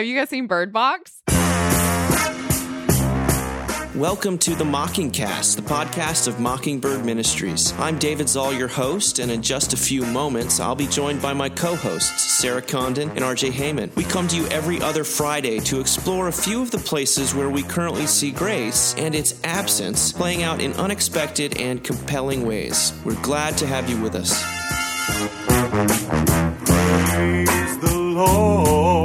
Have you guys seen Bird Box? Welcome to the Mockingcast, the podcast of Mockingbird Ministries. I'm David Zahl, your host, and in just a few moments, I'll be joined by my co hosts, Sarah Condon and RJ Heijmen. We come to you every other Friday to explore a few of the places where we currently see grace and its absence playing out in unexpected and compelling ways. We're glad to have you with us. Praise the Lord.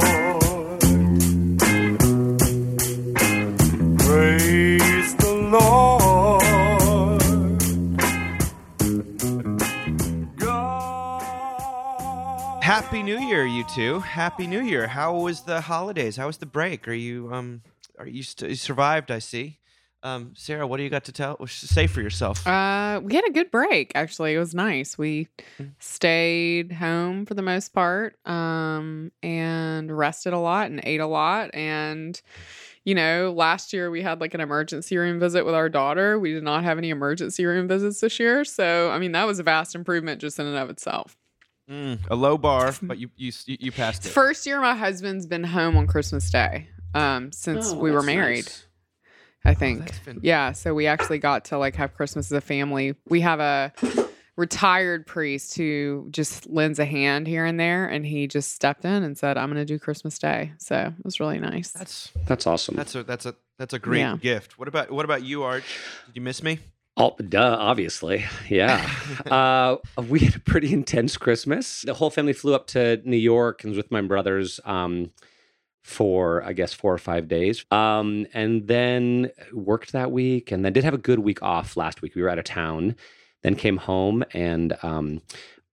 Happy New Year, you two. Happy New Year. How was the holidays? How was the break? Are you um are you, st- you survived, I see. Um Sarah, what do you got to tell say for yourself? Uh, we had a good break. Actually, it was nice. We stayed home for the most part, um, and rested a lot and ate a lot. And you know, last year we had like an emergency room visit with our daughter. We did not have any emergency room visits this year, so I mean that was a vast improvement just in and of itself. Mm, a low bar, but you you you passed it. First year my husband's been home on Christmas Day, um, since Oh, we were married. nice. I think. that's been- Yeah, so we actually got to like have Christmas as a family. We have a retired priest who just lends a hand here and there and he just stepped in and said, "I'm going to do Christmas Day." So, it was really nice. That's That's awesome. that's a that's a that's a great Yeah. gift. What about what about you, Arch? Did you miss me? Oh, duh, obviously. Yeah. uh, we had a pretty intense Christmas. The whole family flew up to New York and was with my brothers um, for, I guess, four or five days. Um, and then worked that week and then did have a good week off last week. We were out of town, then came home and um,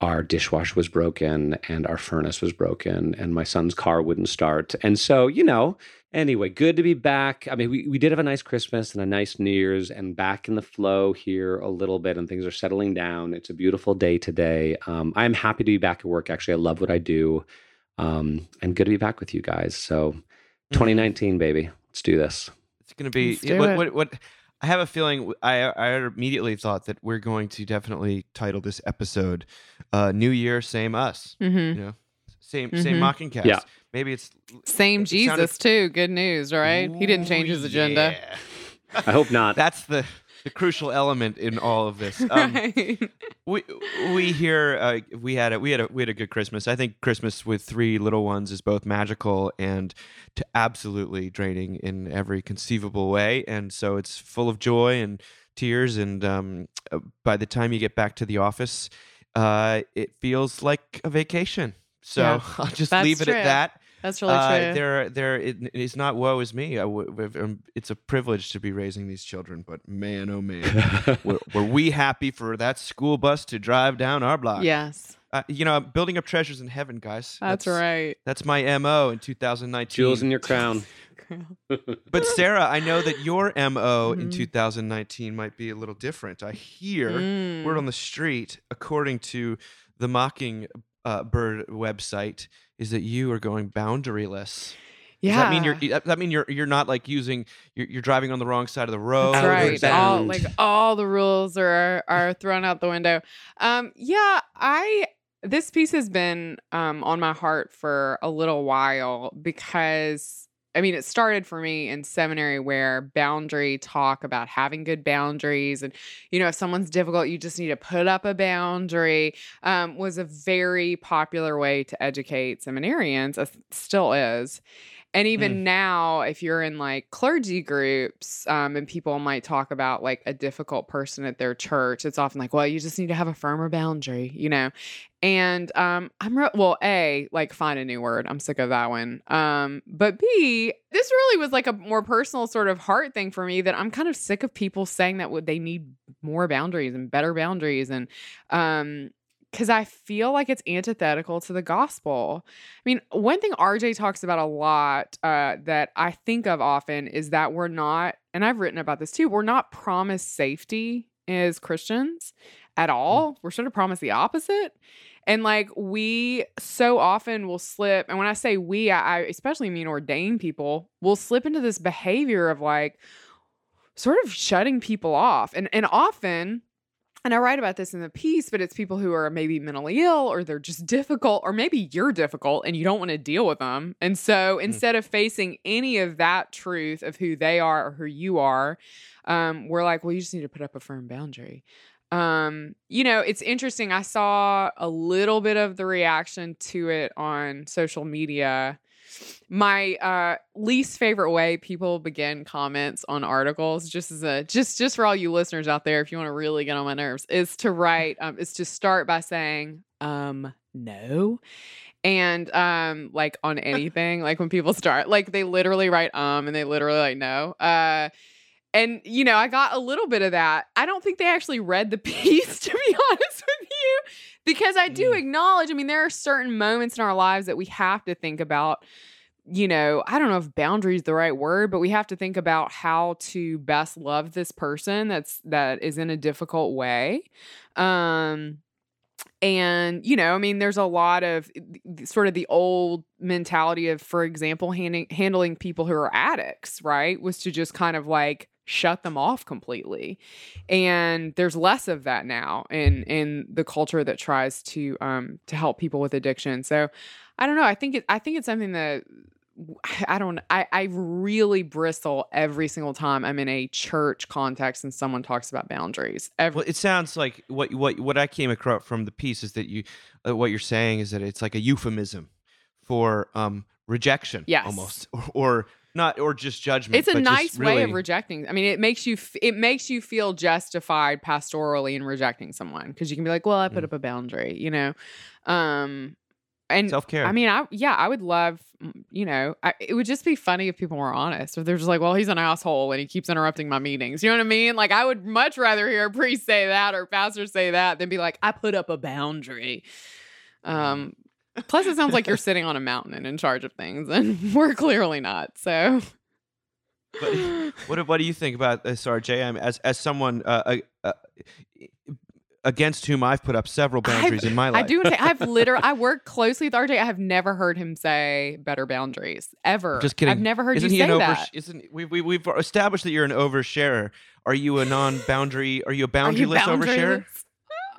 our dishwasher was broken and our furnace was broken and my son's car wouldn't start. And so, you know, Anyway, good to be back. I mean, we, we did have a nice Christmas and a nice New Year's and back in the flow here a little bit and things are settling down. It's a beautiful day today. Um, I'm happy to be back at work. Actually, I love what I do um, and good to be back with you guys. So, Mm-hmm. 2019, baby, let's do this. It's going to be Let's do what, it. what what I have a feeling I I immediately thought that we're going to definitely title this episode uh New Year same us. hmm You know. Same same Mhm. Mockingcast. Yeah. Maybe it's Same it Jesus sounded- too. Good news, right? he didn't change his agenda. yeah. I hope not. That's the the crucial element in all of this. Um, right. we we here uh, we had a we had a we had a good Christmas. I think Christmas with three little ones is both magical and to absolutely draining in every conceivable way, and so it's full of joy and tears. And um, uh, by the time you get back to the office, uh, it feels like a vacation. So Yeah, I'll just leave it true. at that. That's really Uh, true. there, there. It, it's not woe is me. I w- w- um, it's a privilege to be raising these children, but man, oh man, were, were we happy for that school bus to drive down our block? yes, Uh, you know, I'm building up treasures in heaven, guys. that's, right. That's my mo in 2019. Jewels in your crown. but Sarah, I know that your mo in Mhm. 2019 might be a little different. I hear Mm. word on the street, according to the Mocking uh, Bird website, is that you are going boundaryless. Yeah. Does that mean you're? That mean you're? You're not like using. You're, you're driving on the wrong side of the road. That's right. All like all the rules are are thrown out the window. Um, yeah, I this piece has been um on my heart for a little while because I mean it started for me in seminary where boundary talk about having good boundaries and you know if someone's difficult you just need to put up a boundary um, was a very popular way to educate seminarians uh, still is and even now if you're in like clergy groups um, and people might talk about like a difficult person at their church it's often like well you just need to have a firmer boundary you know? And um, i'm re- well a like find a new word. I'm sick of that one. Um, but b this really was like a more personal sort of heart thing for me that i'm kind of sick of people saying that they need more boundaries and better boundaries and um because I feel like it's antithetical to the gospel. I mean, one thing RJ talks about a lot uh, that I think of often is that we're not, and I've written about this too, we're not promised safety as Christians at all. We're sort of promised the opposite. And like we so often will slip, and when I say we, I, I especially mean ordained people, will slip into this behavior of like sort of shutting people off. And and often and I write about this in the piece, but it's people who are maybe mentally ill or they're just difficult, or maybe you're difficult and you don't want to deal with them. And so instead of facing any of that truth of who they are or who you are, um, we're like, well, you just need to put up a firm boundary. Um, you know, it's interesting. I saw a little bit of the reaction to it on social media my uh least favorite way people begin comments on articles just as a just just for all you listeners out there if you want to really get on my nerves is to write um is to start by saying um no. And um like on anything like when people start like they literally write um and they literally like no. Uh and you know i got a little bit of that. I don't think they actually read the piece to be honest with you because i do Mm. acknowledge i mean there are certain moments in our lives that we have to think about you know i don't know if boundary is the right word but we have to think about how to best love this person that's that is in a difficult way um and you know i mean there's a lot of sort of the old mentality of for example handing, handling people who are addicts right was to just kind of like shut them off completely and there's less of that now in in the culture that tries to um to help people with addiction so i don't know i think it i think it's something that I don't I, I really bristle every single time I'm in a church context and someone talks about boundaries. Every, Well, it sounds like what what what I came across from the piece is that you uh, what you're saying is that it's like a euphemism for um rejection Yes. almost or, or not or just judgment. it's a nice way of rejecting. I mean, it makes you f- it makes you feel justified pastorally in rejecting someone because you can be like, well, I put Mm. up a boundary, you know. Um, and self-care. I mean, I yeah, I would love, you know, I, it would just be funny if people were honest. If they're just like, well, he's an asshole and he keeps interrupting my meetings. You know what I mean? Like, I would much rather hear a priest say that or pastor say that than be like, I put up a boundary. Um, plus, it sounds like you're sitting on a mountain and in charge of things, and we're clearly not. So, But what do- what do you think about this, RJ? I mean, as as someone uh, uh, uh, against whom I've put up several boundaries in my life. I do. I've literally. I work closely with RJ. I have never heard him say better boundaries ever. Just kidding. I've never heard Isn't you he say an over? that. Isn't we, we we've established that you're an oversharer? Are you a non-boundary? Are you a boundaryless oversharer?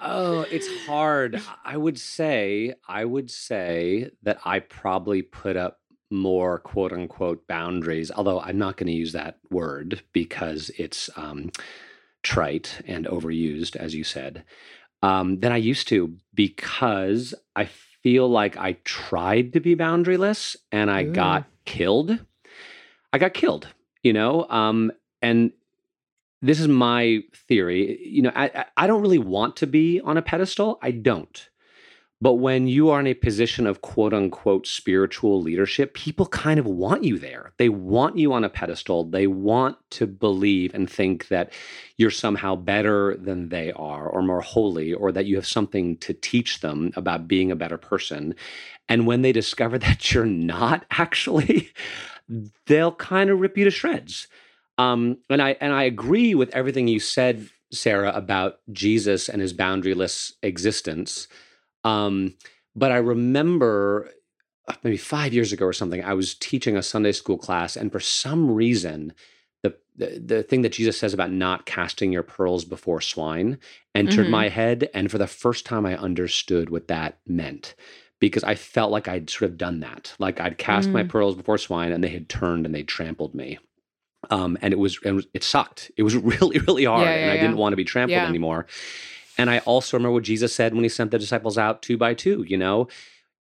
Oh, it's hard. I would say, I would say that I probably put up more quote unquote boundaries, although I'm not going to use that word because it's um, trite and overused, as you said, um, than I used to because I feel like I tried to be boundaryless and I Ooh. got killed. I got killed, you know? Um, and this is my theory. You know, I, I- don't really want to be on a pedestal. I don't. But when you are in a position of quote unquote spiritual leadership, people kind of want you there. They want you on a pedestal. They want to believe and think that you're somehow better than they are, or more holy, or that you have something to teach them about being a better person. And when they discover that you're not actually, they'll kind of rip you to shreds. Um, and I and I agree with everything you said, Sarah, about Jesus and his boundaryless existence. Um, but I remember uh, maybe five years ago or something, I was teaching a Sunday school class, and for some reason, the the, the thing that Jesus says about not casting your pearls before swine entered Mhm. my head, and for the first time, I understood what that meant. Because I felt like I'd sort of done that. Like I'd cast my Mm. pearls before swine and they had turned and they trampled me um, and it was and it sucked. It was really really hard, Yeah, and I yeah. didn't want to be trampled Yeah. anymore. And I also remember what Jesus said when he sent the disciples out two by two. You know,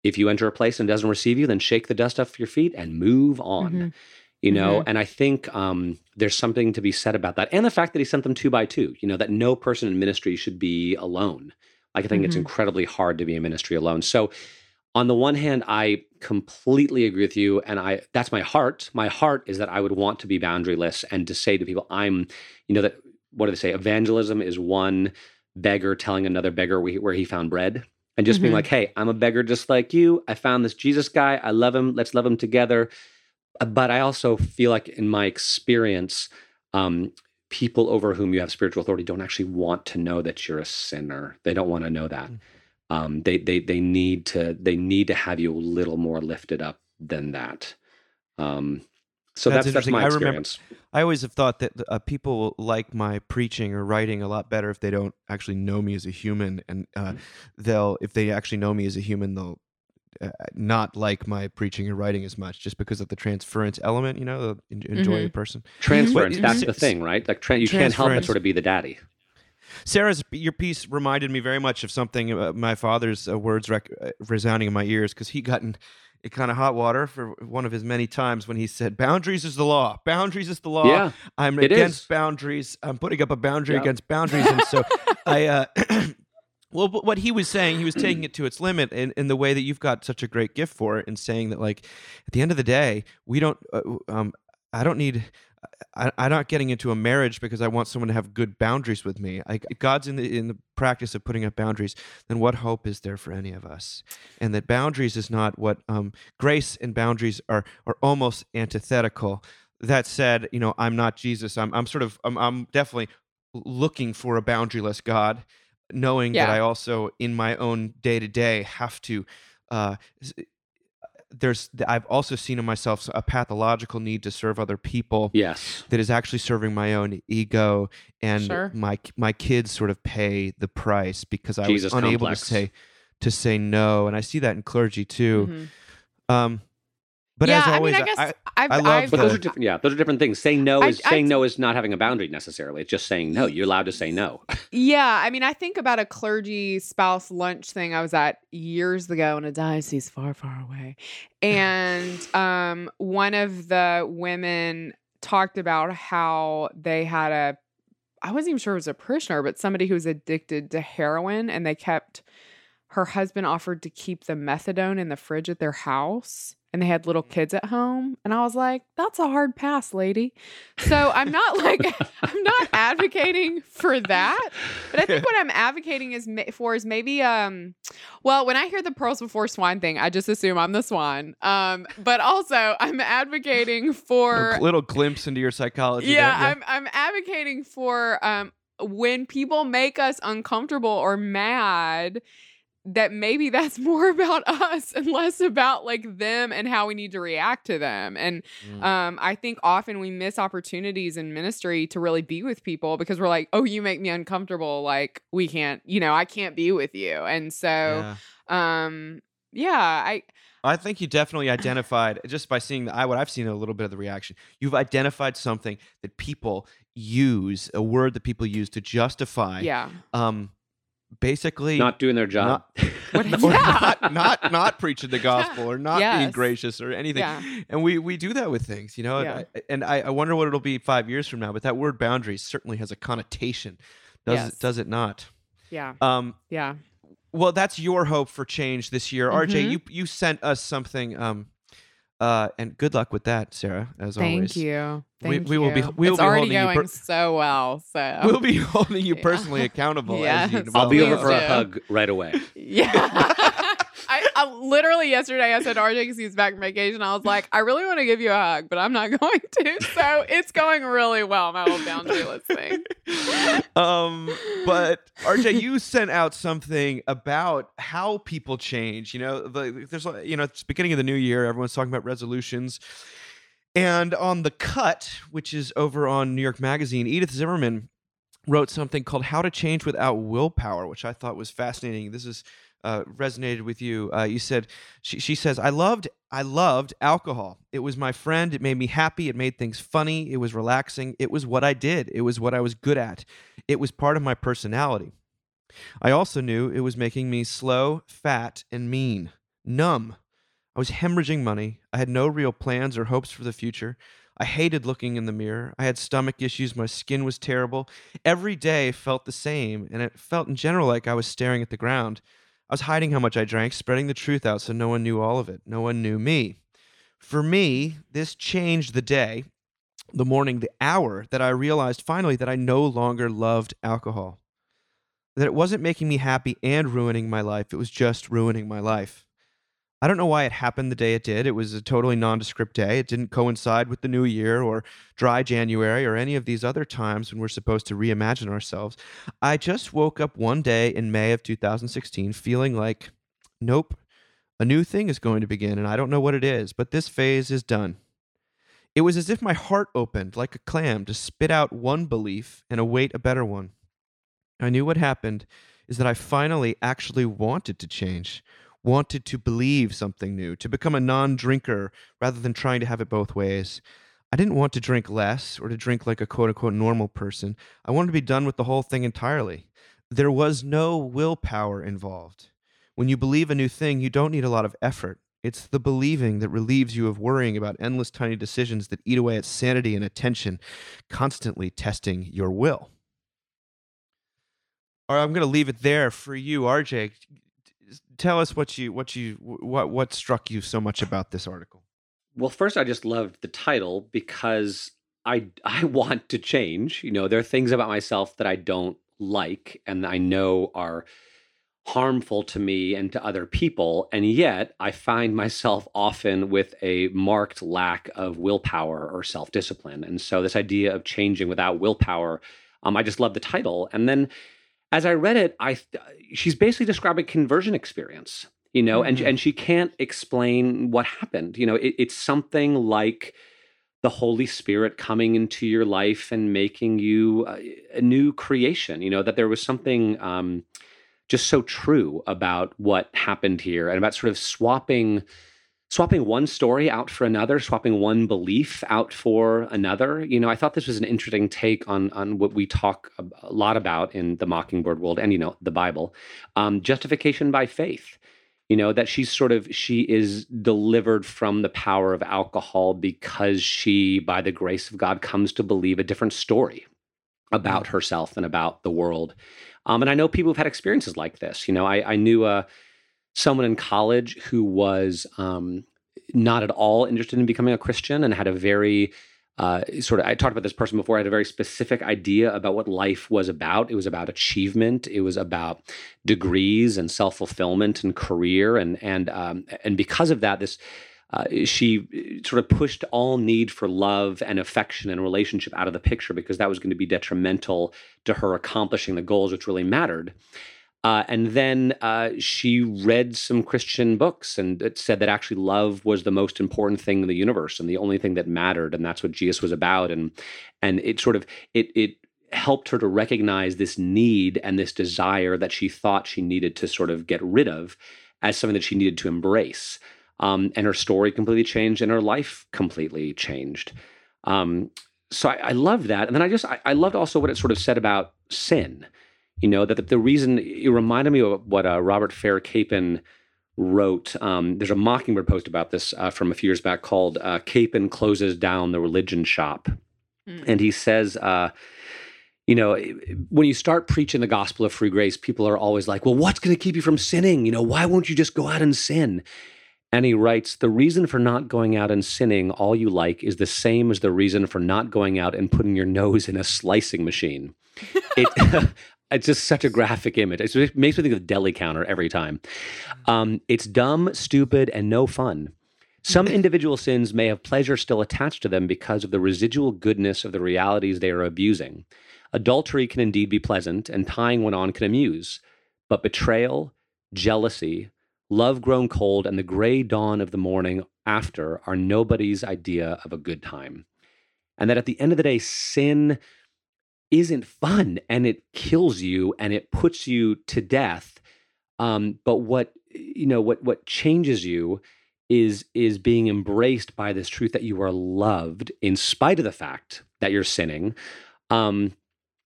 if you enter a place and it doesn't receive you, then shake the dust off your feet and move on. Mhm. You know, Mhm. and I think um, there's something to be said about that, and the fact that he sent them two by two. You know, that no person in ministry should be alone. Like I think it's Mhm. incredibly hard to be in ministry alone. So on the one hand i completely agree with you and i that's my heart. My heart is that i would want to be boundaryless and to say to people i'm you know that what do they say? Evangelism is one beggar telling another beggar whe- where he found bread. And just being Mhm. like hey i'm a beggar just like you. I found this jesus guy. I love him. Let's love him together. Uh, but i also feel like in my experience um, people over whom you have spiritual authority don't actually want to know that you're a sinner. They don't want to know that. Mm. Um, they they they need to they need to have you a little more lifted up than that. Um, So That's that's interesting. my I remember- experience. I always have thought that uh, people will like my preaching or writing a lot better if they don't actually know me as a human, and uh, Mm-hmm. they'll if they actually know me as a human, they'll uh, not like my preaching or writing as much just because of the transference element. You know, enjoy Mm-hmm. the person. Transference, that's the thing, right? Like tra- you can't help but sort of be the daddy. Sarah's your piece reminded me very much of something uh, my father's uh, words rec- uh, resounding in my ears because he got in a kind of hot water for one of his many times when he said, "Boundaries is the law. Boundaries is the law. Yeah, I'm against is. boundaries. I'm putting up a boundary Yeah. against boundaries." And so, I. Uh, Well, what he was saying, he was taking it to its limit in, in the way that you've got such a great gift for it, and saying that, like, at the end of the day, we don't, uh, um, I don't need, I, I'm not getting into a marriage because I want someone to have good boundaries with me. I, if God's in the in the practice of putting up boundaries, then what hope is there for any of us? And that boundaries is not what um, grace and boundaries are are almost antithetical. That said, you know, I'm not Jesus. I'm I'm sort of I'm, I'm definitely looking for a boundaryless God, knowing that I also in my own day to day have to. Uh, there's I've also seen in myself a pathological need to serve other people Yes. that is actually serving my own ego and Sure. my my kids sort of pay the price because I Jesus was unable complex. to say to say no and I see that in clergy too Mhm. um but yeah, as always I mean, I guess I, have I love I've, But those are different. Yeah, those are different things. Saying no I- is I- saying no is not having a boundary necessarily. It's just saying no. You're allowed to say no. Yeah, I mean, I think about a clergy spouse lunch thing I was at years ago in a diocese far, far away, and um, one of the women talked about how they had a, I wasn't even sure it was a parishioner, but somebody who was addicted to heroin, and they kept her husband offered to keep the methadone in the fridge at their house. And they had little kids at home. And I was like, that's a hard pass, lady. So I'm not like, I'm not advocating for that. But I think what I'm advocating is for is maybe um well when I hear the pearls before swine thing I just assume I'm the swan um but also I'm advocating for a little glimpse into your psychology yeah, there, I'm I'm advocating for um when people make us uncomfortable or mad that maybe that's more about us and less about like them and how we need to react to them. And Mm. um I think often we miss opportunities in ministry to really be with people because we're like, "Oh, you make me uncomfortable, like we can't, you know, I can't be with you." And so Yeah. um yeah, I I think you definitely identified just by seeing the, I what I've seen a little bit of the reaction. You've identified something that people use, a word that people use to justify yeah. um basically Not doing their job. Or Yeah. not not not preaching the gospel or not being gracious or anything. Yeah. And we we do that with things, you know. and. I- And I, I wonder what it'll be five years from now. But that word boundaries certainly has a connotation. Does Yes. it does it not? Yeah. Um Yeah. well that's your hope for change this year. RJ, Mhm. you you sent us something um uh and good luck with that, Sarah, as Thank always. you. We- Thank we will be- you. we will it's be already holding you going per- so well. So We'll be holding you personally accountable as you Yes. I'll be over for do. a hug right away. yeah. I, literally yesterday I said RJ because he's back from vacation. I was like, I really want to give you a hug, but I'm not going to. So it's going really well. My old boundaryless thing. um but RJ you sent out something about how people change you know the, there's you know it's beginning of the new year everyone's talking about resolutions and on the cut which is over on New York magazine Edith Zimmerman wrote something called how to change without willpower which I thought was fascinating this is uh, resonated with you uh, you said she, she says I loved I loved alcohol it was my friend it made me happy it made things funny it was relaxing it was what I did it was what I was good at it was part of my personality. I also knew it was making me slow, fat, and mean, numb. I was hemorrhaging money. I had no real plans or hopes for the future. I hated looking in the mirror. I had stomach issues. My skin was terrible. Every day felt the same, and it felt in general like I was staring at the ground. I was hiding how much I drank, spreading the truth out so no one knew all of it. No one knew me. For me, this changed the day the morning, the hour that I realized finally that I no longer loved alcohol. That it wasn't making me happy and ruining my life, it was just ruining my life. I don't know why it happened the day it did. It was a totally nondescript day. It didn't coincide with the new year or dry January or any of these other times when we're supposed to reimagine ourselves. I just woke up one day in May of 2016 feeling like, nope, a new thing is going to begin and I don't know what it is, but this phase is done. It was as if my heart opened like a clam to spit out one belief and await a better one. I knew what happened is that I finally actually wanted to change, wanted to believe something new, to become a non drinker rather than trying to have it both ways. I didn't want to drink less or to drink like a quote unquote normal person. I wanted to be done with the whole thing entirely. There was no willpower involved. When you believe a new thing, you don't need a lot of effort. It's the believing that relieves you of worrying about endless tiny decisions that eat away at sanity and attention, constantly testing your will. All right, I'm going to leave it there for you, RJ. Tell us what you what you what what struck you so much about this article. Well, first, I just loved the title because I I want to change. You know, there are things about myself that I don't like, and I know are harmful to me and to other people. And yet, I find myself often with a marked lack of willpower or self discipline. And so, this idea of changing without willpower, um, I just love the title. And then, as I read it, I she's basically describing conversion experience, you know, and Mhm. and she can't explain what happened. You know, it, it's something like the Holy Spirit coming into your life and making you a, a new creation. You know, that there was something. Um, just so true about what happened here and about sort of swapping swapping one story out for another swapping one belief out for another. You know i thought this was an interesting take on on what we talk a, a lot about in the mockingbird world and you know the bible. Um, justification by faith. You know that she's sort of she is delivered from the power of alcohol because she by the grace of god comes to believe a different story about herself and about the world. Um, and I know people who've had experiences like this. You know, I, I knew uh, someone in college who was um, not at all interested in becoming a Christian and had a very uh, sort of, I talked about this person before, I had a very specific idea about what life was about. It was about achievement, it was about degrees and self fulfillment and career. And, and, um, and because of that, this, uh, she sort of pushed all need for love and affection and relationship out of the picture because that was going to be detrimental to her accomplishing the goals which really mattered. Uh, and then uh, she read some Christian books and it said that actually love was the most important thing in the universe and the only thing that mattered, and that's what Jesus was about. And and it sort of it it helped her to recognize this need and this desire that she thought she needed to sort of get rid of as something that she needed to embrace. Um, and her story completely changed, and her life completely changed. Um, so I, I loved that, and then I just I, I loved also what it sort of said about sin. You know that the, the reason it reminded me of what uh, Robert Farrar Capon wrote. Um, there's a Mockingbird post about this uh, from a few years back called uh, "Capon closes down the religion shop," Mm. and he says. Uh, you know, when you start preaching the gospel of free grace, people are always like, well, what's going to keep you from sinning? You know, why won't you just go out and sin? And he writes, the reason for not going out and sinning all you like is the same as the reason for not going out and putting your nose in a slicing machine. It, it's just such a graphic image. It makes me think of the deli counter every time. Um, it's dumb, stupid, and no fun. Some individual sins may have pleasure still attached to them because of the residual goodness of the realities they are abusing. Adultery can indeed be pleasant, and tying one on can amuse. But betrayal, jealousy, love grown cold, and the gray dawn of the morning after are nobody's idea of a good time. And that at the end of the day, sin isn't fun and it kills you and it puts you to death. Um, but what you know, what what changes you is is being embraced by this truth that you are loved in spite of the fact that you're sinning. Um,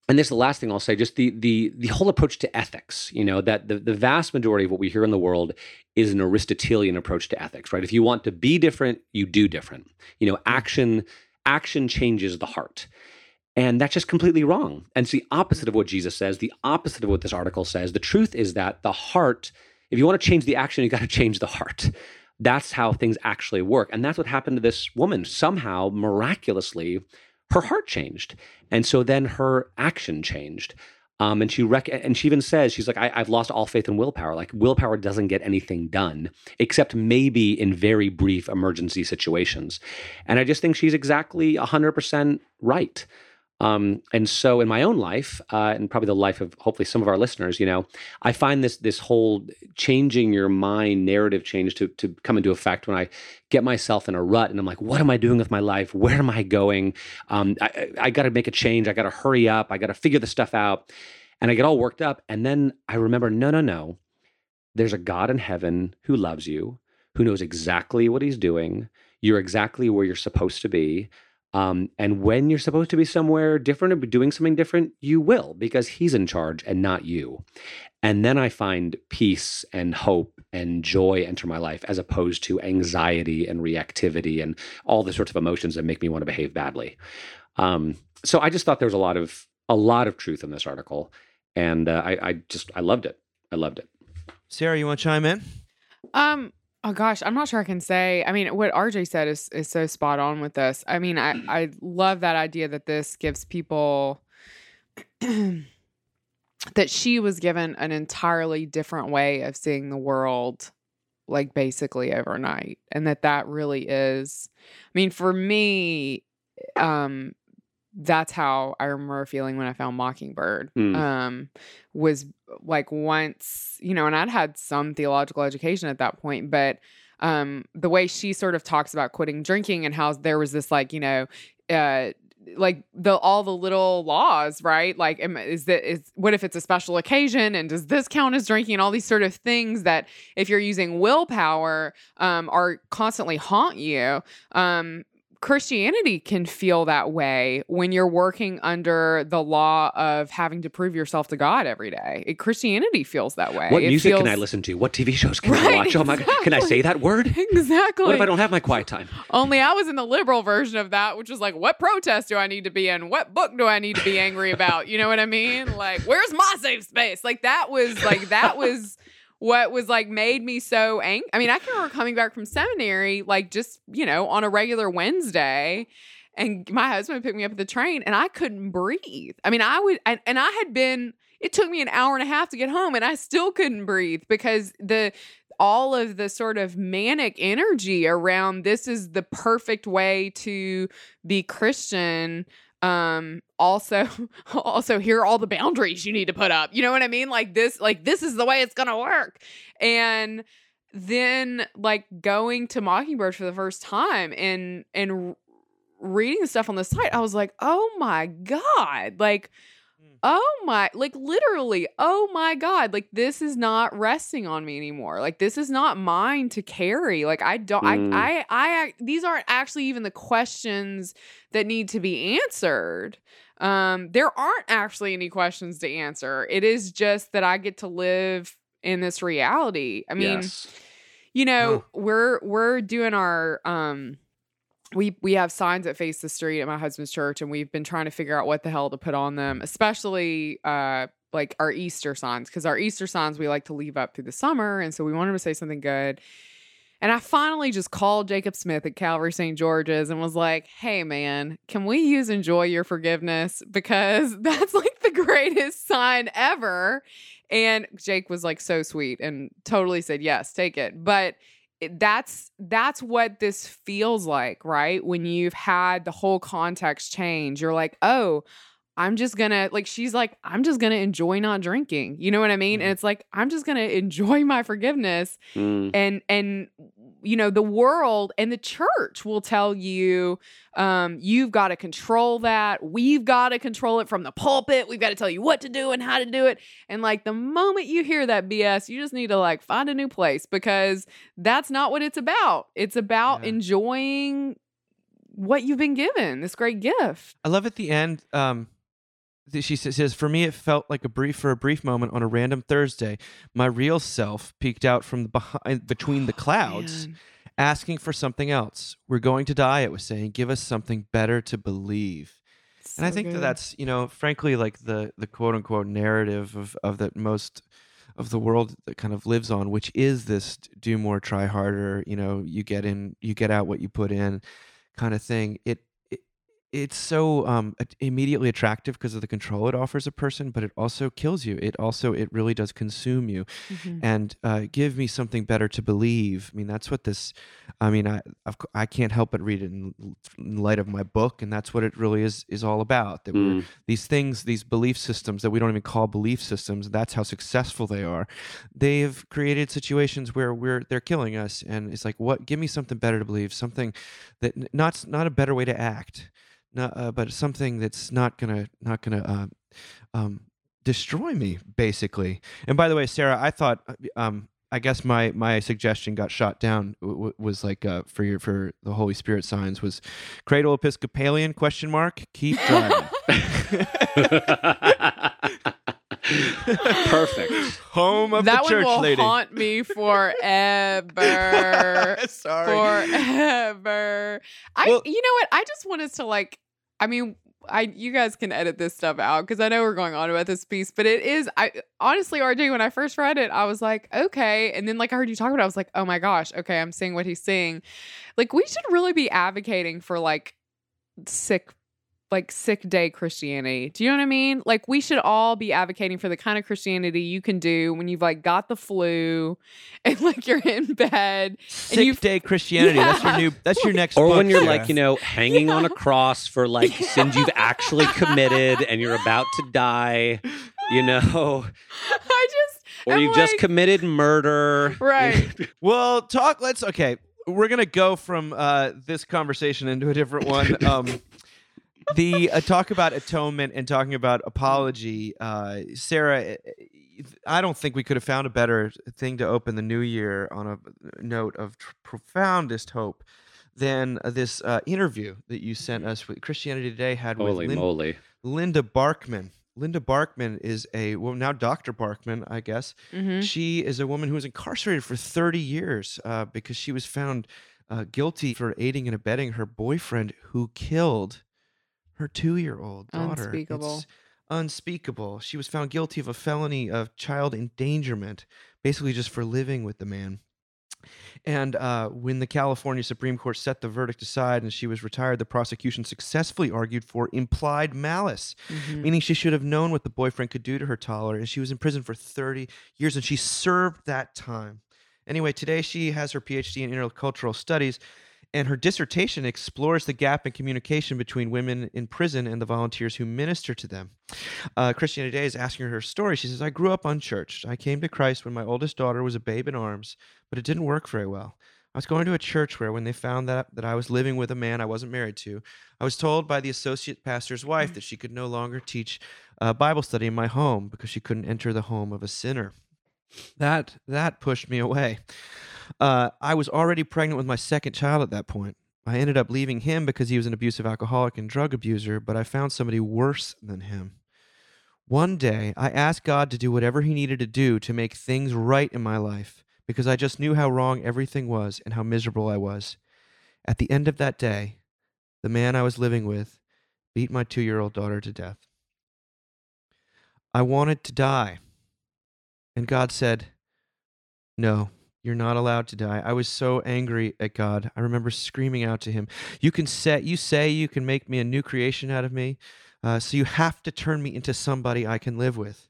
and this is the last thing I'll say, just the the the whole approach to ethics, you know, that the, the vast majority of what we hear in the world is an Aristotelian approach to ethics, right? If you want to be different, you do different. You know, action action changes the heart. And that's just completely wrong. And it's the opposite of what Jesus says, the opposite of what this article says. The truth is that the heart, if you want to change the action, you got to change the heart. That's how things actually work. And that's what happened to this woman. Somehow, miraculously, her heart changed. And so then her action changed. Um, and she rec- and she even says she's like I- I've lost all faith in willpower. Like willpower doesn't get anything done except maybe in very brief emergency situations. And I just think she's exactly hundred percent right. Um, and so in my own life, uh, and probably the life of hopefully some of our listeners, you know, I find this this whole changing your mind narrative change to to come into effect when I get myself in a rut and I'm like, what am I doing with my life? Where am I going? Um, I, I, got to make a change. I got to hurry up. I got to figure this stuff out. And I get all worked up. And then I remember, no, no, no. There's a God in heaven who loves you, who knows exactly what he's doing. You're exactly where you're supposed to be. Um, and when you're supposed to be somewhere different or doing something different, you will because he's in charge and not you. And then I find peace and hope and joy enter my life as opposed to anxiety and reactivity and all the sorts of emotions that make me want to behave badly. Um, so I just thought there was a lot of a lot of truth in this article, and uh, I, I just I loved it. I loved it. Sarah, you want to chime in? Um. Oh gosh, I'm not sure I can say. I mean, what RJ said is is so spot on with this. I mean, I I love that idea that this gives people that she was given an entirely different way of seeing the world like basically overnight and that that really is i mean for me um that's how i remember feeling when i found mockingbird Mm. um was like once you know and i'd had some theological education at that point but um the way she sort of talks about quitting drinking and how there was this like you know uh like the all the little laws right like am- is that is what if it's a special occasion and does this count as drinking and all these sort of things that if you're using willpower um are constantly haunt you um Christianity can feel that way when you're working under the law of having to prove yourself to God every day. It, Christianity feels that way. What It music can I listen to? What TV shows can I watch? Oh my god, can I say that word? Exactly. What if I don't have my quiet time? Only I was in the liberal version of that, which was like, what protest do I need to be in? What book do I need to be angry about? You know what I mean? Like, where's my safe space? Like that was like that was what was like made me so angry. I mean, I can remember coming back from seminary, like just, you know, on a regular Wednesday. And my husband picked me up at the train and I couldn't breathe. I mean, I would, and, and I had been, it took me an hour and a half to get home and I still couldn't breathe because the, all of the sort of manic energy around this is the perfect way to be Christian. Um, also, also here are all the boundaries you need to put up. You know what I mean? Like this, like this is the way it's gonna work. And then like going to Mockingbird for the first time and and reading stuff on the site, I was like, oh my God. Like oh my like literally oh my god like this is not resting on me anymore like this is not mine to carry like i don't Mm. I, I i these aren't actually even the questions that need to be answered um there aren't actually any questions to answer it is just that i get to live in this reality i mean yes. you know we're we're doing our um we we have signs that face the street at my husband's church and we've been trying to figure out what the hell to put on them especially uh like our easter signs because our easter signs we like to leave up through the summer and so we wanted to say something good and I finally just called Jacob Smith at Calvary St. George's and was like, hey, man, can we use enjoy your forgiveness? Because that's like the greatest sign ever. And Jake was like so sweet and totally said, yes, take it. But that's that's what this feels like right? When you've had the whole context change you're like oh i'm just gonna like she's like i'm just gonna enjoy not drinking you know what i mean? And it's like i'm just gonna enjoy my forgiveness Mm. and and you know the world and the church will tell you um you've got to control that we've got to control it from the pulpit we've got to tell you what to do and how to do it and like the moment you hear that bs you just need to like find a new place because that's not what it's about it's about Yeah. enjoying what you've been given this great gift I love at the end. Um, she says, "For me, it felt like a brief for a brief moment on a random Thursday. My real self peeked out from the behind uh, between the oh, clouds, Man. asking for something else. We're going to die." It was saying, "Give us something better to believe." and I So think that that's you know, frankly, like the the quote unquote narrative of of that most of the world that kind of lives on, which is this do more, try harder. You know, you get in, you get out what you put in, kind of thing. It it's so um, immediately attractive because of the control it offers a person, but it also kills you. It also it really does consume you, Mhm. and uh, give me something better to believe. I mean, that's what this. I mean, I of cou- I can't help but read it in, in light of my book, and that's what it really is is all about. That we're Mm. these things, these belief systems that we don't even call belief systems. That's how successful they are. They have created situations where we're they're killing us, and it's like, what? Give me something better to believe, something that not not a better way to act, not, uh, but something that's not gonna not gonna uh, um, destroy me, basically. And by the way, Sarah, I thought. uh, Um, I guess my my suggestion got shot down. w- w- Was like uh, for your for the Holy Spirit signs was cradle Episcopalian question mark keep driving. Perfect. Home of that the church one will lady. haunt me forever. Sorry. forever. I Well- you know what? I just want us to like I mean, I you guys can edit this stuff out because I know we're going on about this piece, but it is I honestly, RJ, when I first read it, I was like, okay. And then like I heard you talk about it, I was like, oh my gosh, okay, I'm seeing what he's seeing. Like we should really be advocating for like sick like sick day Christianity. Do you know what I mean? Like we should all be advocating for the kind of Christianity you can do when you've like got the flu and like you're in bed. Sick you've- day Christianity. That's your new. That's your next. Or book, when you're Sarah. like, you know, hanging on a cross for like sins you've actually committed and you're about to die, you know, I just or I'm you just like- committed murder. Right. Well, talk. Let's. Okay, we're gonna go from uh, this conversation into a different one. Um, the uh, talk about atonement and talking about apology, uh, Sarah. eh, I don't think we could have found a better thing to open the new year on a note of tr- profoundest hope than uh, this uh, interview that you sent us with Christianity Today had with Holy Lin- moly. Linda Barkman. Linda Barkman is a well now Dr. Barkman, I guess. Mhm. She is a woman who was incarcerated for 30 years uh, because she was found uh, guilty for aiding and abetting her boyfriend who killed her two-year-old daughter. Unspeakable. It's unspeakable. She was found guilty of a felony of child endangerment, basically just for living with the man. And uh, when the California Supreme Court set the verdict aside and she was retired, the prosecution successfully argued for implied malice Mhm. meaning she should have known what the boyfriend could do to her toddler, and she was in prison for 30 years, and she served that time. Anyway, today she has her PhD in intercultural studies, and her dissertation explores the gap in communication between women in prison and the volunteers who minister to them. Uh, Christianity Today is asking her her story. She says, I grew up unchurched. I came to Christ when my oldest daughter was a babe in arms, but it didn't work very well. I was going to a church where, when they found that, that I was living with a man I wasn't married to, I was told by the associate pastor's wife that she could no longer teach uh, Bible study in my home because she couldn't enter the home of a sinner. That that pushed me away. Uh, I was already pregnant with my second child at that point. I ended up leaving him because he was an abusive alcoholic and drug abuser, but I found somebody worse than him. One day, I asked God to do whatever He needed to do to make things right in my life because I just knew how wrong everything was and how miserable I was. At the end of that day, the man I was living with beat my two year old daughter to death. I wanted to die. And God said, No, you're not allowed to die. I was so angry at God. I remember screaming out to him, You can set, you say you can make me a new creation out of me. Uh, so you have to turn me into somebody I can live with.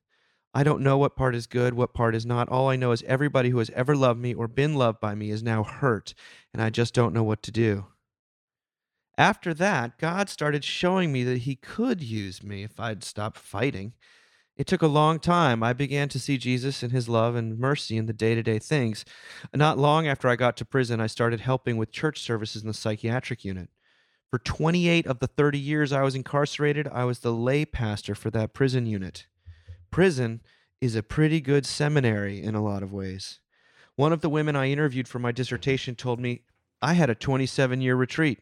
I don't know what part is good, what part is not. All I know is everybody who has ever loved me or been loved by me is now hurt, and I just don't know what to do. After that, God started showing me that He could use me if I'd stop fighting. It took a long time. I began to see Jesus and His love and mercy in the day to day things. Not long after I got to prison, I started helping with church services in the psychiatric unit. For 28 of the 30 years I was incarcerated, I was the lay pastor for that prison unit. Prison is a pretty good seminary in a lot of ways. One of the women I interviewed for my dissertation told me, I had a 27 year retreat.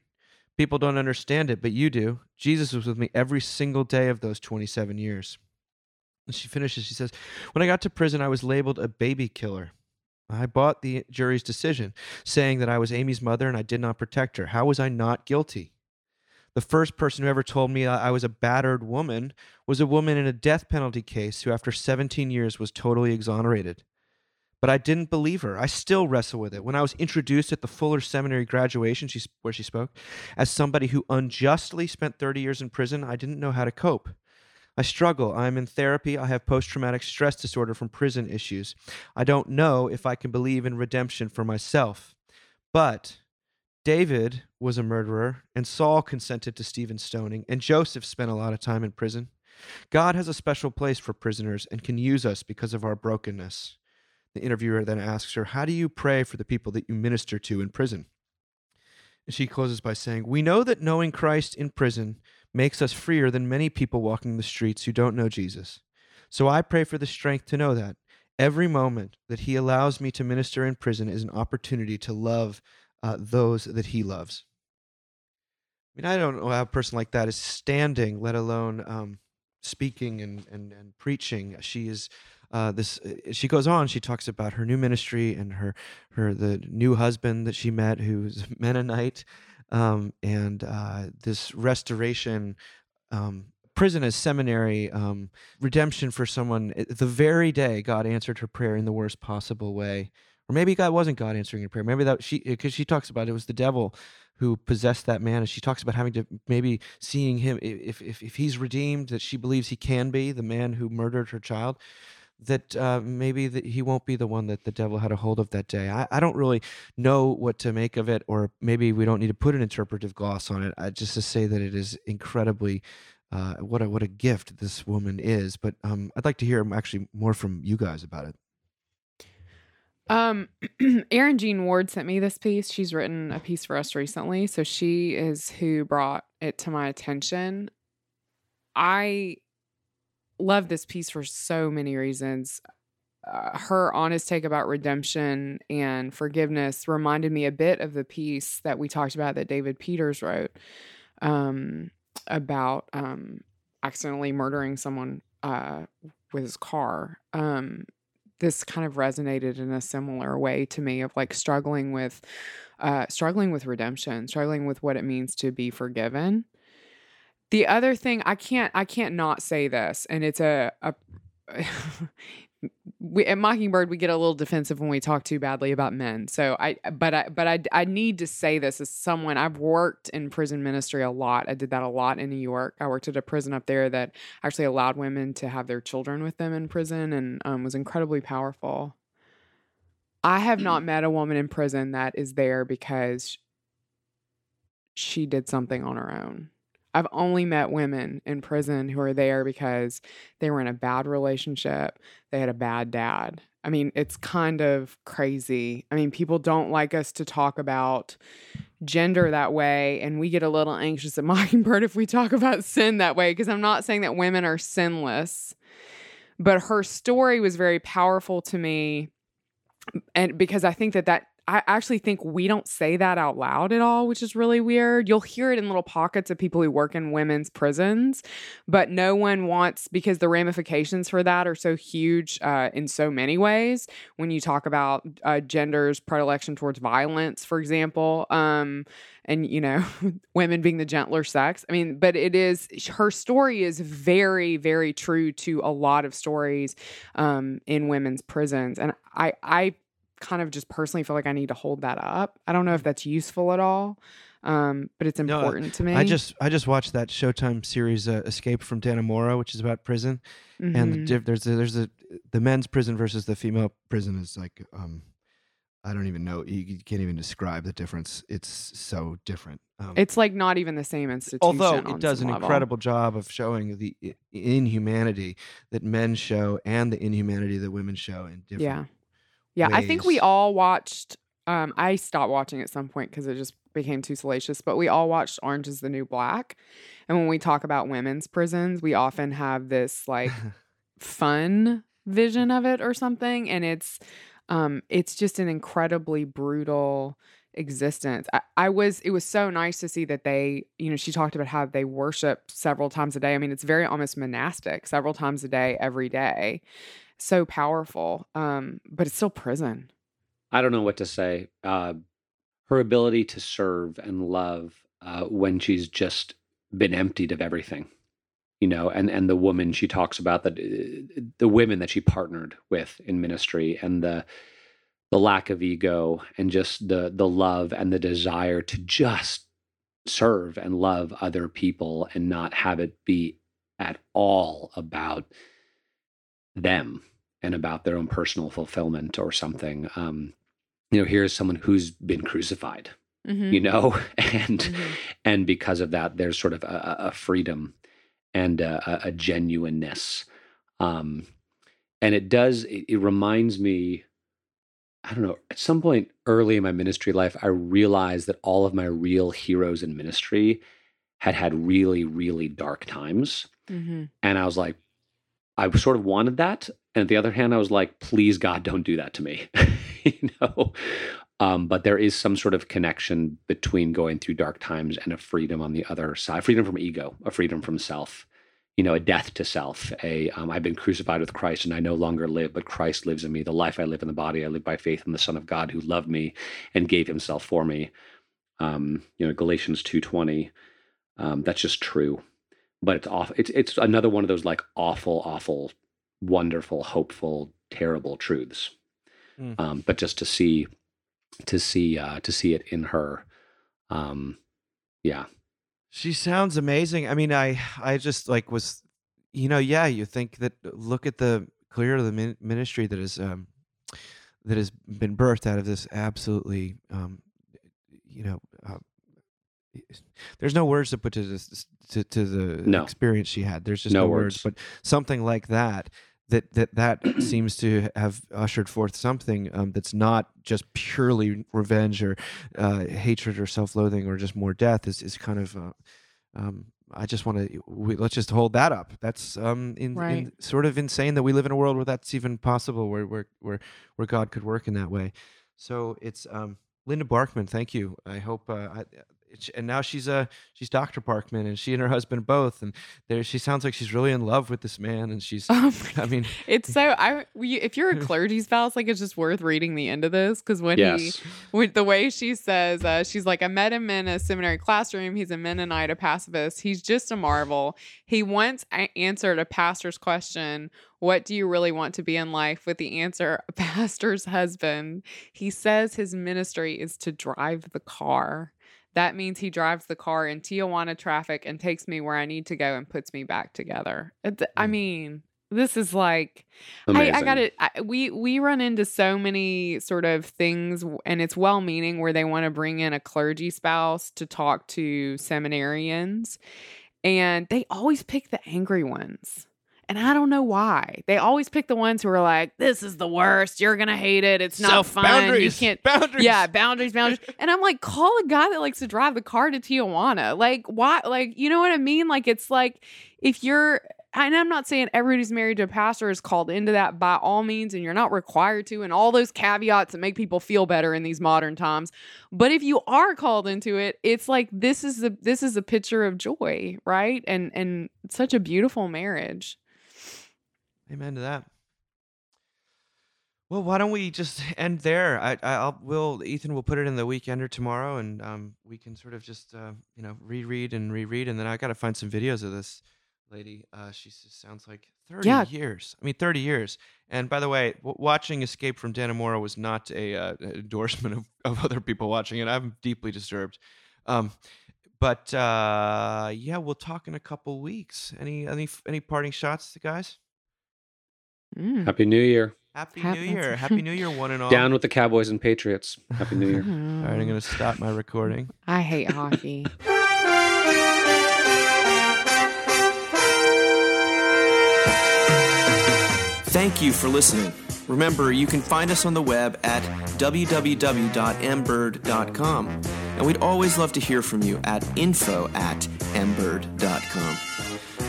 People don't understand it, but you do. Jesus was with me every single day of those 27 years. And she finishes, she says, When I got to prison, I was labeled a baby killer. I bought the jury's decision, saying that I was Amy's mother and I did not protect her. How was I not guilty? The first person who ever told me I was a battered woman was a woman in a death penalty case who, after 17 years, was totally exonerated. But I didn't believe her. I still wrestle with it. When I was introduced at the Fuller Seminary graduation, she, where she spoke, as somebody who unjustly spent 30 years in prison, I didn't know how to cope. I struggle. I'm in therapy. I have post traumatic stress disorder from prison issues. I don't know if I can believe in redemption for myself. But David was a murderer, and Saul consented to Stephen's stoning, and Joseph spent a lot of time in prison. God has a special place for prisoners and can use us because of our brokenness. The interviewer then asks her, How do you pray for the people that you minister to in prison? And she closes by saying, We know that knowing Christ in prison makes us freer than many people walking the streets who don't know Jesus. So I pray for the strength to know that. Every moment that He allows me to minister in prison is an opportunity to love uh, those that He loves. I mean, I don't know how a person like that is standing, let alone um, speaking and, and, and preaching. She is uh, this. uh, She goes on. She talks about her new ministry and her her the new husband that she met, who's Mennonite, um, and uh, this restoration. Um, prison as seminary um, redemption for someone uh, the very day god answered her prayer in the worst possible way or maybe god wasn't god answering her prayer maybe that she because she talks about it was the devil who possessed that man and she talks about having to maybe seeing him if, if, if he's redeemed that she believes he can be the man who murdered her child that uh, maybe he won't be the one that the devil had a hold of that day I, I don't really know what to make of it or maybe we don't need to put an interpretive gloss on it I, just to say that it is incredibly uh, what a what a gift this woman is but um, i'd like to hear actually more from you guys about it Um, Erin Jean Warde sent me this piece. She's written a piece for us recently, so she is who brought it to my attention. I love this piece for so many reasons. Uh, her honest take about redemption and forgiveness reminded me a bit of the piece that we talked about that David Peters wrote um, about um, accidentally murdering someone uh, with his car. Um, this kind of resonated in a similar way to me of like struggling with uh struggling with redemption struggling with what it means to be forgiven the other thing i can't i can't not say this and it's a, a we, at mockingbird we get a little defensive when we talk too badly about men. So i but i but i i need to say this as someone i've worked in prison ministry a lot. I did that a lot in new york. I worked at a prison up there that actually allowed women to have their children with them in prison and um, was incredibly powerful. I have not met a woman in prison that is there because she did something on her own I've only met women in prison who are there because they were in a bad relationship. They had a bad dad. I mean, it's kind of crazy. I mean, people don't like us to talk about gender that way. And we get a little anxious at Mockingbird if we talk about sin that way, because I'm not saying that women are sinless. But her story was very powerful to me. And because I think that that I actually think we don't say that out loud at all, which is really weird. You'll hear it in little pockets of people who work in women's prisons, but no one wants because the ramifications for that are so huge uh, in so many ways. When you talk about uh, gender's predilection towards violence, for example, um, and you know, women being the gentler sex. I mean, but it is her story is very, very true to a lot of stories um, in women's prisons, and I, I kind of just personally feel like I need to hold that up. I don't know if that's useful at all, um, but it's No, important to me. I just I just watched that Showtime series uh, Escape from Dannemora, which is about prison, and the Mhm. diff- there's a, there's a the men's prison versus the female prison is like um I don't even know you, you can't even describe the difference. It's so different. Um, it's like not even the same institution. although it does an level. incredible job of showing the inhumanity that men show and the inhumanity that women show in different Yeah, yeah. I think we all watched. Um, I stopped watching at some point because it just became too salacious. But we all watched Orange Is the New Black, and when we talk about women's prisons, we often have this like fun vision of it or something and it's um it's just an incredibly brutal existence I, I was it was so nice to see that they you know she talked about how they worship several times a day i mean it's very almost monastic several times a day every day so powerful um but it's still prison I don't know what to say. Uh, her ability to serve and love uh, when she's just been emptied of everything. you know, and and the woman she talks about that uh, the women that she partnered with in ministry and the the lack of ego and just the the love and the desire to just serve and love other people and not have it be at all about them and about their own personal fulfillment or something um you know here's someone who's been crucified Mhm. you know and Mhm. and because of that there's sort of a, a freedom and a, a- genuineness um and it does it, it reminds me i don't know at some point early in my ministry life i realized that all of my real heroes in ministry had had really really dark times Mhm. and i was like i sort of wanted that and the other hand i was like please god don't do that to me. You know? Um, but there is some sort of connection between going through dark times and a freedom on the other side freedom from ego a freedom from self you know a death to self a um, i've been crucified with christ and i no longer live but christ lives in me. The life i live in the body i live by faith in the son of god who loved me and gave himself for me. Um, you know galatians 2.20 um, that's just true but it's off it's it's another one of those like awful awful wonderful hopeful terrible truths Mm. um, but just to see to see uh to see it in her um yeah She sounds amazing. I mean, I I just like was, you know, yeah. You think that look at the clear the ministry that is um that has been birthed out of this absolutely um you know uh, there's no words to put to this to, to the No. experience she had. There's just No no, words. words. but something like that that that that seems to have ushered forth something um, that's not just purely revenge or uh, hatred or self-loathing or just more death is is kind of uh, um, I just want to let's just hold that up. That's um in, Right. in sort of insane that we live in a world where that's even possible, where where where where God could work in that way. So it's um Linda Barkman. Thank you. I hope. Uh, I, it's, and now she's a she's Dr. Parkman, and she and her husband both, and there she sounds like she's really in love with this man, and she's. Oh I mean, It's so I we, if you're a clergy spouse, like it's just worth reading the end of this because when he yes with the way she says, uh, she's like, I met him in a seminary classroom. He's a Mennonite, a pacifist. He's just a marvel. He once a- answered a pastor's question, What do you really want to be in life? with the answer, a pastor's husband. He says his ministry is to drive the car. That means he drives the car in Tijuana traffic and takes me where I need to go and puts me back together. It's, I Mm. mean, this is like I, I got it. I, we we run into so many sort of things, and it's well meaning where they want to bring in a clergy spouse to talk to seminarians, and they always pick the angry ones. And I don't know why. They always pick the ones who are like, "This is the worst. You're gonna hate it. It's not self fun. boundaries. You can't." boundaries. Yeah, boundaries, boundaries. and I'm like, call a guy that likes to drive the car to Tijuana. Like, why? Like, you know what I mean? Like, it's like if you're, and I'm not saying everybody's married to a pastor is called into that by all means, and you're not required to, and all those caveats that make people feel better in these modern times. But if you are called into it, it's like this is a this is a picture of joy, right? And and such a beautiful marriage. Amen to that. Well, why don't we just end there? I, I- I'll, will Ethan will put it in the weekender tomorrow, and um, we can sort of just uh, you know reread and reread, and then I got to find some videos of this lady. Uh, she s- sounds like thirty Yeah. years. I mean, thirty years. And by the way, w- watching Escape from Dannemora was not a uh, endorsement of, of other people watching it. I'm deeply disturbed. Um, but uh, yeah, we'll talk in a couple weeks. Any any any parting shots, guys? Mm. happy new year Happy Hap- New Year. Happy New Year, one and all. down with the cowboys and patriots happy new year All right, I'm going to stop my recording. I hate hockey. Thank you for listening. Remember, you can find us on the web at www.mbird.com. And we'd always love to hear from you at info at mbird.com.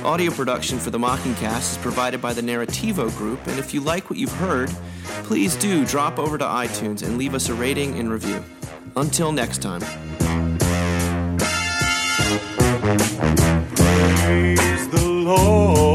Audio production for the Mockingcast is provided by the Narrativo Group, and if you like what you've heard, please do drop over to iTunes and leave us a rating and review. Until next time. Praise the Lord.